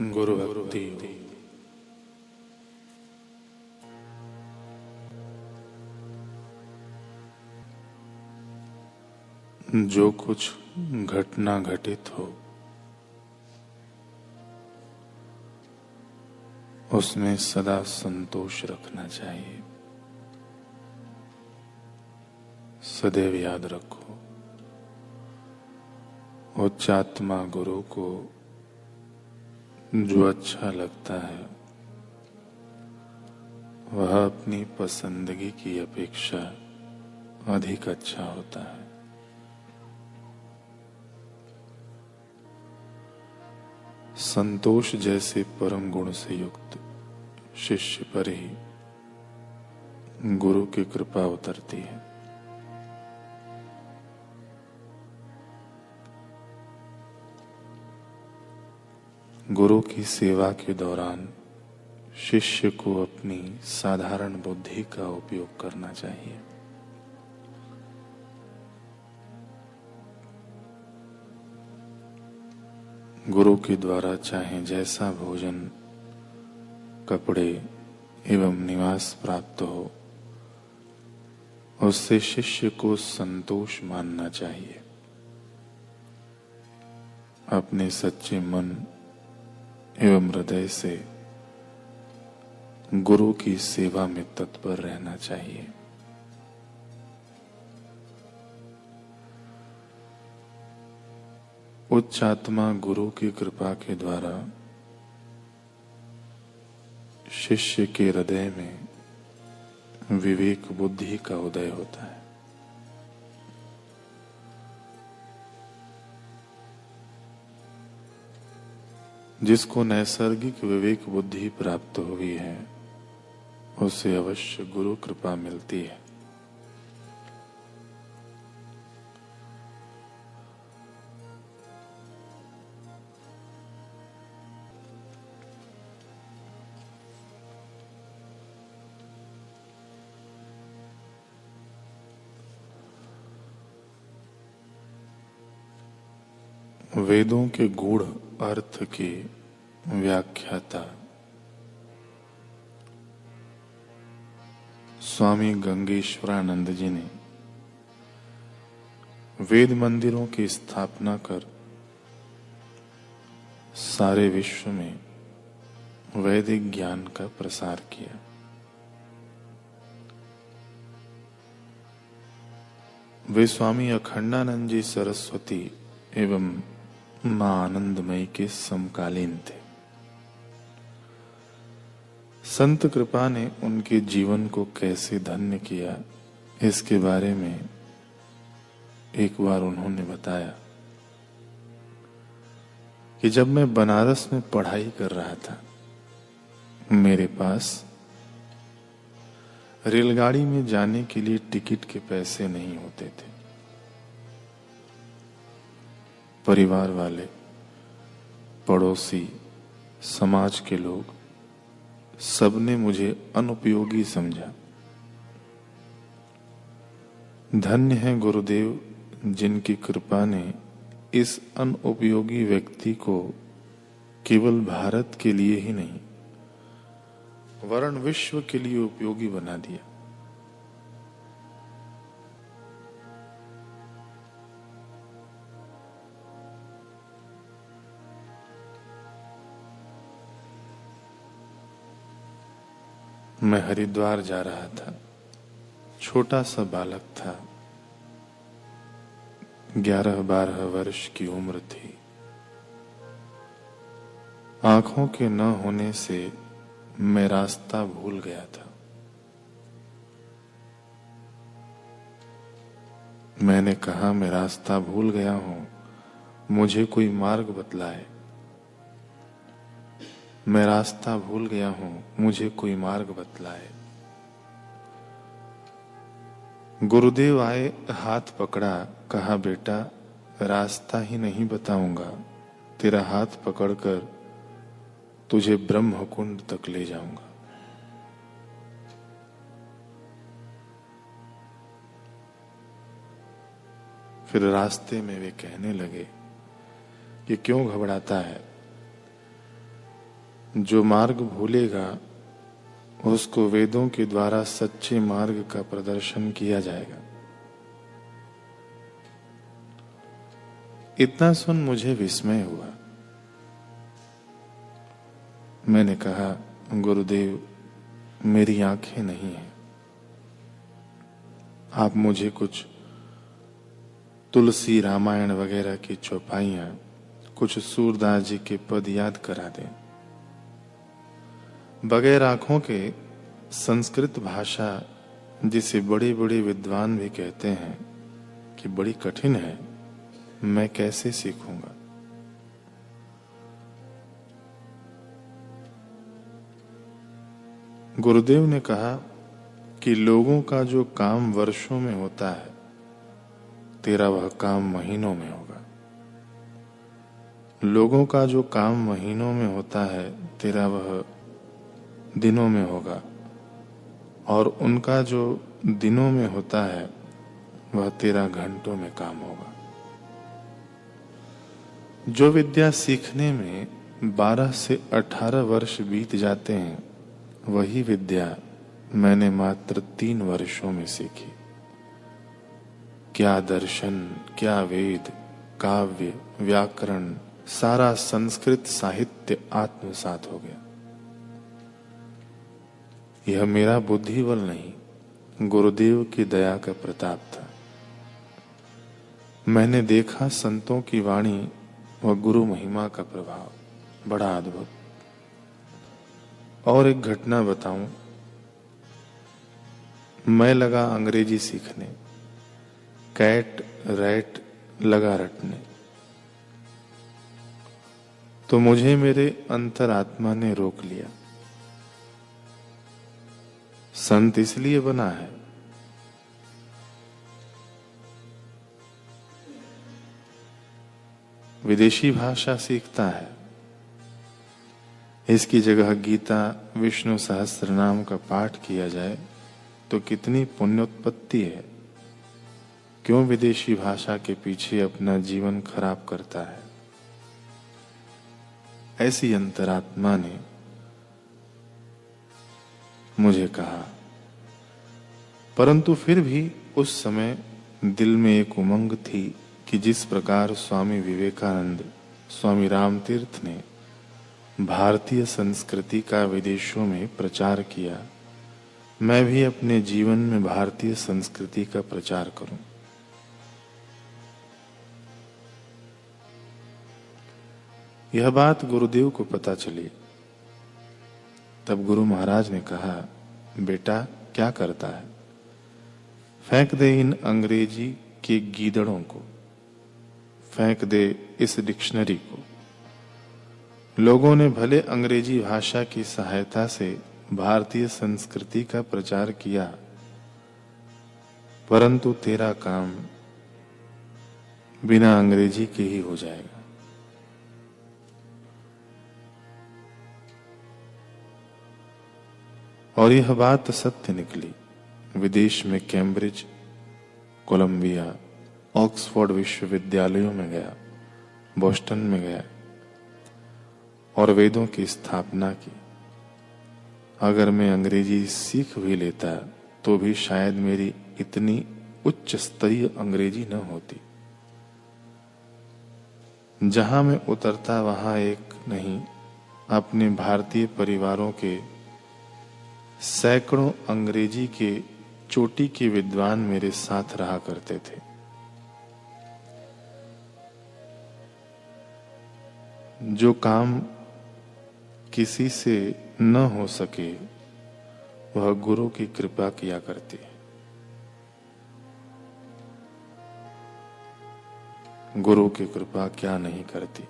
गुरु भक्ति जो कुछ घटना घटित हो, उसमें सदा संतोष रखना चाहिए। सदैव याद रखो, उच्चात्मा गुरु को जो अच्छा लगता है, वह अपनी पसंदगी की अपेक्षा अधिक अच्छा होता है। संतोष जैसे परम गुण से युक्त शिष्य पर ही गुरु की कृपा उतरती है। गुरु की सेवा के दौरान शिष्य को अपनी साधारण बुद्धि का उपयोग करना चाहिए। गुरु के द्वारा चाहे जैसा भोजन, कपड़े एवं निवास प्राप्त हो, उससे शिष्य को संतोष मानना चाहिए। अपने सच्चे मन एवं हृदय से गुरु की सेवा में तत्पर रहना चाहिए। उच्च आत्मा गुरु की कृपा के द्वारा शिष्य के हृदय में विवेक बुद्धि का उदय होता है। जिसको नैसर्गिक विवेक बुद्धि प्राप्त हुई है उसे अवश्य गुरु कृपा मिलती है। वेदों के गूढ़ अर्थ की व्याख्याता। स्वामी गंगेश्वरानंद जी ने वेद मंदिरों की स्थापना कर सारे विश्व में वैदिक ज्ञान का प्रसार किया। वे स्वामी अखंडानंद जी, सरस्वती एवं माँ आनंदमयी के समकालीन थे। संत कृपा ने उनके जीवन को कैसे धन्य किया, इसके बारे में एक बार उन्होंने बताया कि जब मैं बनारस में पढ़ाई कर रहा था, मेरे पास रेलगाड़ी में जाने के लिए टिकट के पैसे नहीं होते थे। परिवार वाले, पड़ोसी, समाज के लोग, सबने मुझे अनुपयोगी समझा। धन्य है गुरुदेव जिनकी कृपा ने इस अनुपयोगी व्यक्ति को केवल भारत के लिए ही नहीं, वरण विश्व के लिए उपयोगी बना दिया। मैं हरिद्वार जा रहा था। छोटा सा बालक था। ग्यारह बारह वर्ष की उम्र थी। आँखों के न होने से मैं रास्ता भूल गया था। मैंने कहा, मैं रास्ता भूल गया हूँ। मुझे कोई मार्ग बतलाए। मैं रास्ता भूल गया हूँ, मुझे कोई मार्ग बतलाए। गुरुदेव आए, हाथ पकड़ा, कहा, बेटा, रास्ता ही नहीं बताऊँगा। तेरा हाथ पकड़कर तुझे ब्रह्म कुंड तक ले जाऊँगा। फिर रास्ते में वे कहने लगे कि क्यों घबराता है? जो मार्ग भूलेगा, उसको वेदों के द्वारा सच्चे मार्ग का प्रदर्शन किया जाएगा। इतना सुन मुझे विस्मय हुआ। मैंने कहा, गुरुदेव, मेरी आँखें नहीं हैं। आप मुझे कुछ तुलसी रामायण वगैरह की चौपाइयाँ, कुछ सूरदास जी के पद याद करा दें। बगैर आँखों के संस्कृत भाषा जिसे बड़े बड़े विद्वान भी कहते हैं कि बड़ी कठिन है, मैं कैसे सीखूँगा? गुरुदेव ने कहा कि लोगों का जो काम वर्षों में होता है, तेरा वह काम महीनों में होगा। लोगों का जो काम महीनों में होता है, तेरा वह दिनों में होगा। और उनका जो दिनों में होता है, वह तेरह घंटों में काम होगा। जो विद्या सीखने में 12 से 18 वर्ष बीत जाते हैं, वही विद्या मैंने मात्र तीन वर्षों में सीखी। क्या दर्शन, क्या वेद, काव्य, व्याकरण, सारा संस्कृत साहित्य आत्मसात हो गया। यह मेरा बुद्धिबल नहीं, गुरुदेव की दया का प्रताप था। मैंने देखा संतों की वाणी व गुरु महिमा का प्रभाव, बड़ा अद्भुत। और एक घटना बताऊँ, मैं लगा अंग्रेज़ी सीखने, कैट, रैट लगा रटने। तो मुझे मेरे अंतरात्मा ने रोक लिया। संत इसलिए बना है। विदेशी भाषा सीखता है। इसकी जगह गीता, विष्णु सहस्त्र नाम का पाठ किया जाए तो कितनी पुण्योत्पत्ति है। क्यों विदेशी भाषा के पीछे अपना जीवन खराब करता है? ऐसी अंतरात्मा ने मुझे कहा। परंतु फिर भी उस समय दिल में एक उमंग थी कि जिस प्रकार स्वामी विवेकानंद, स्वामी राम तीर्थ ने भारतीय संस्कृति का विदेशों में प्रचार किया, मैं भी अपने जीवन में भारतीय संस्कृति का प्रचार करूँ। यह बात गुरुदेव को पता चली। तब गुरु महाराज ने कहा, बेटा, क्या करता है? फेंक दे इन अंग्रेज़ी के गीदड़ों को। फेंक दे इस डिक्शनरी को। लोगों ने भले अंग्रेज़ी भाषा की सहायता से भारतीय संस्कृति का प्रचार किया, परंतु तेरा काम बिना अंग्रेज़ी के ही हो जाएगा। और यह बात सत्य निकली। विदेश में कैम्ब्रिज, कोलंबिया, ऑक्सफोर्ड विश्वविद्यालयों में गया, बोस्टन में गया, और वेदों की स्थापना की। अगर मैं अंग्रेज़ी सीख भी लेता तो भी शायद मेरी इतनी उच्च स्तरीय अंग्रेज़ी न होती। जहाँ मैं उतरता, वहाँ एक नहीं, अपने भारतीय परिवारों के सैकड़ों अंग्रेज़ी के चोटी के विद्वान मेरे साथ रहा करते थे। जो काम किसी से न हो सके, वह गुरु की कृपा किया करती। गुरु की कृपा क्या नहीं करती।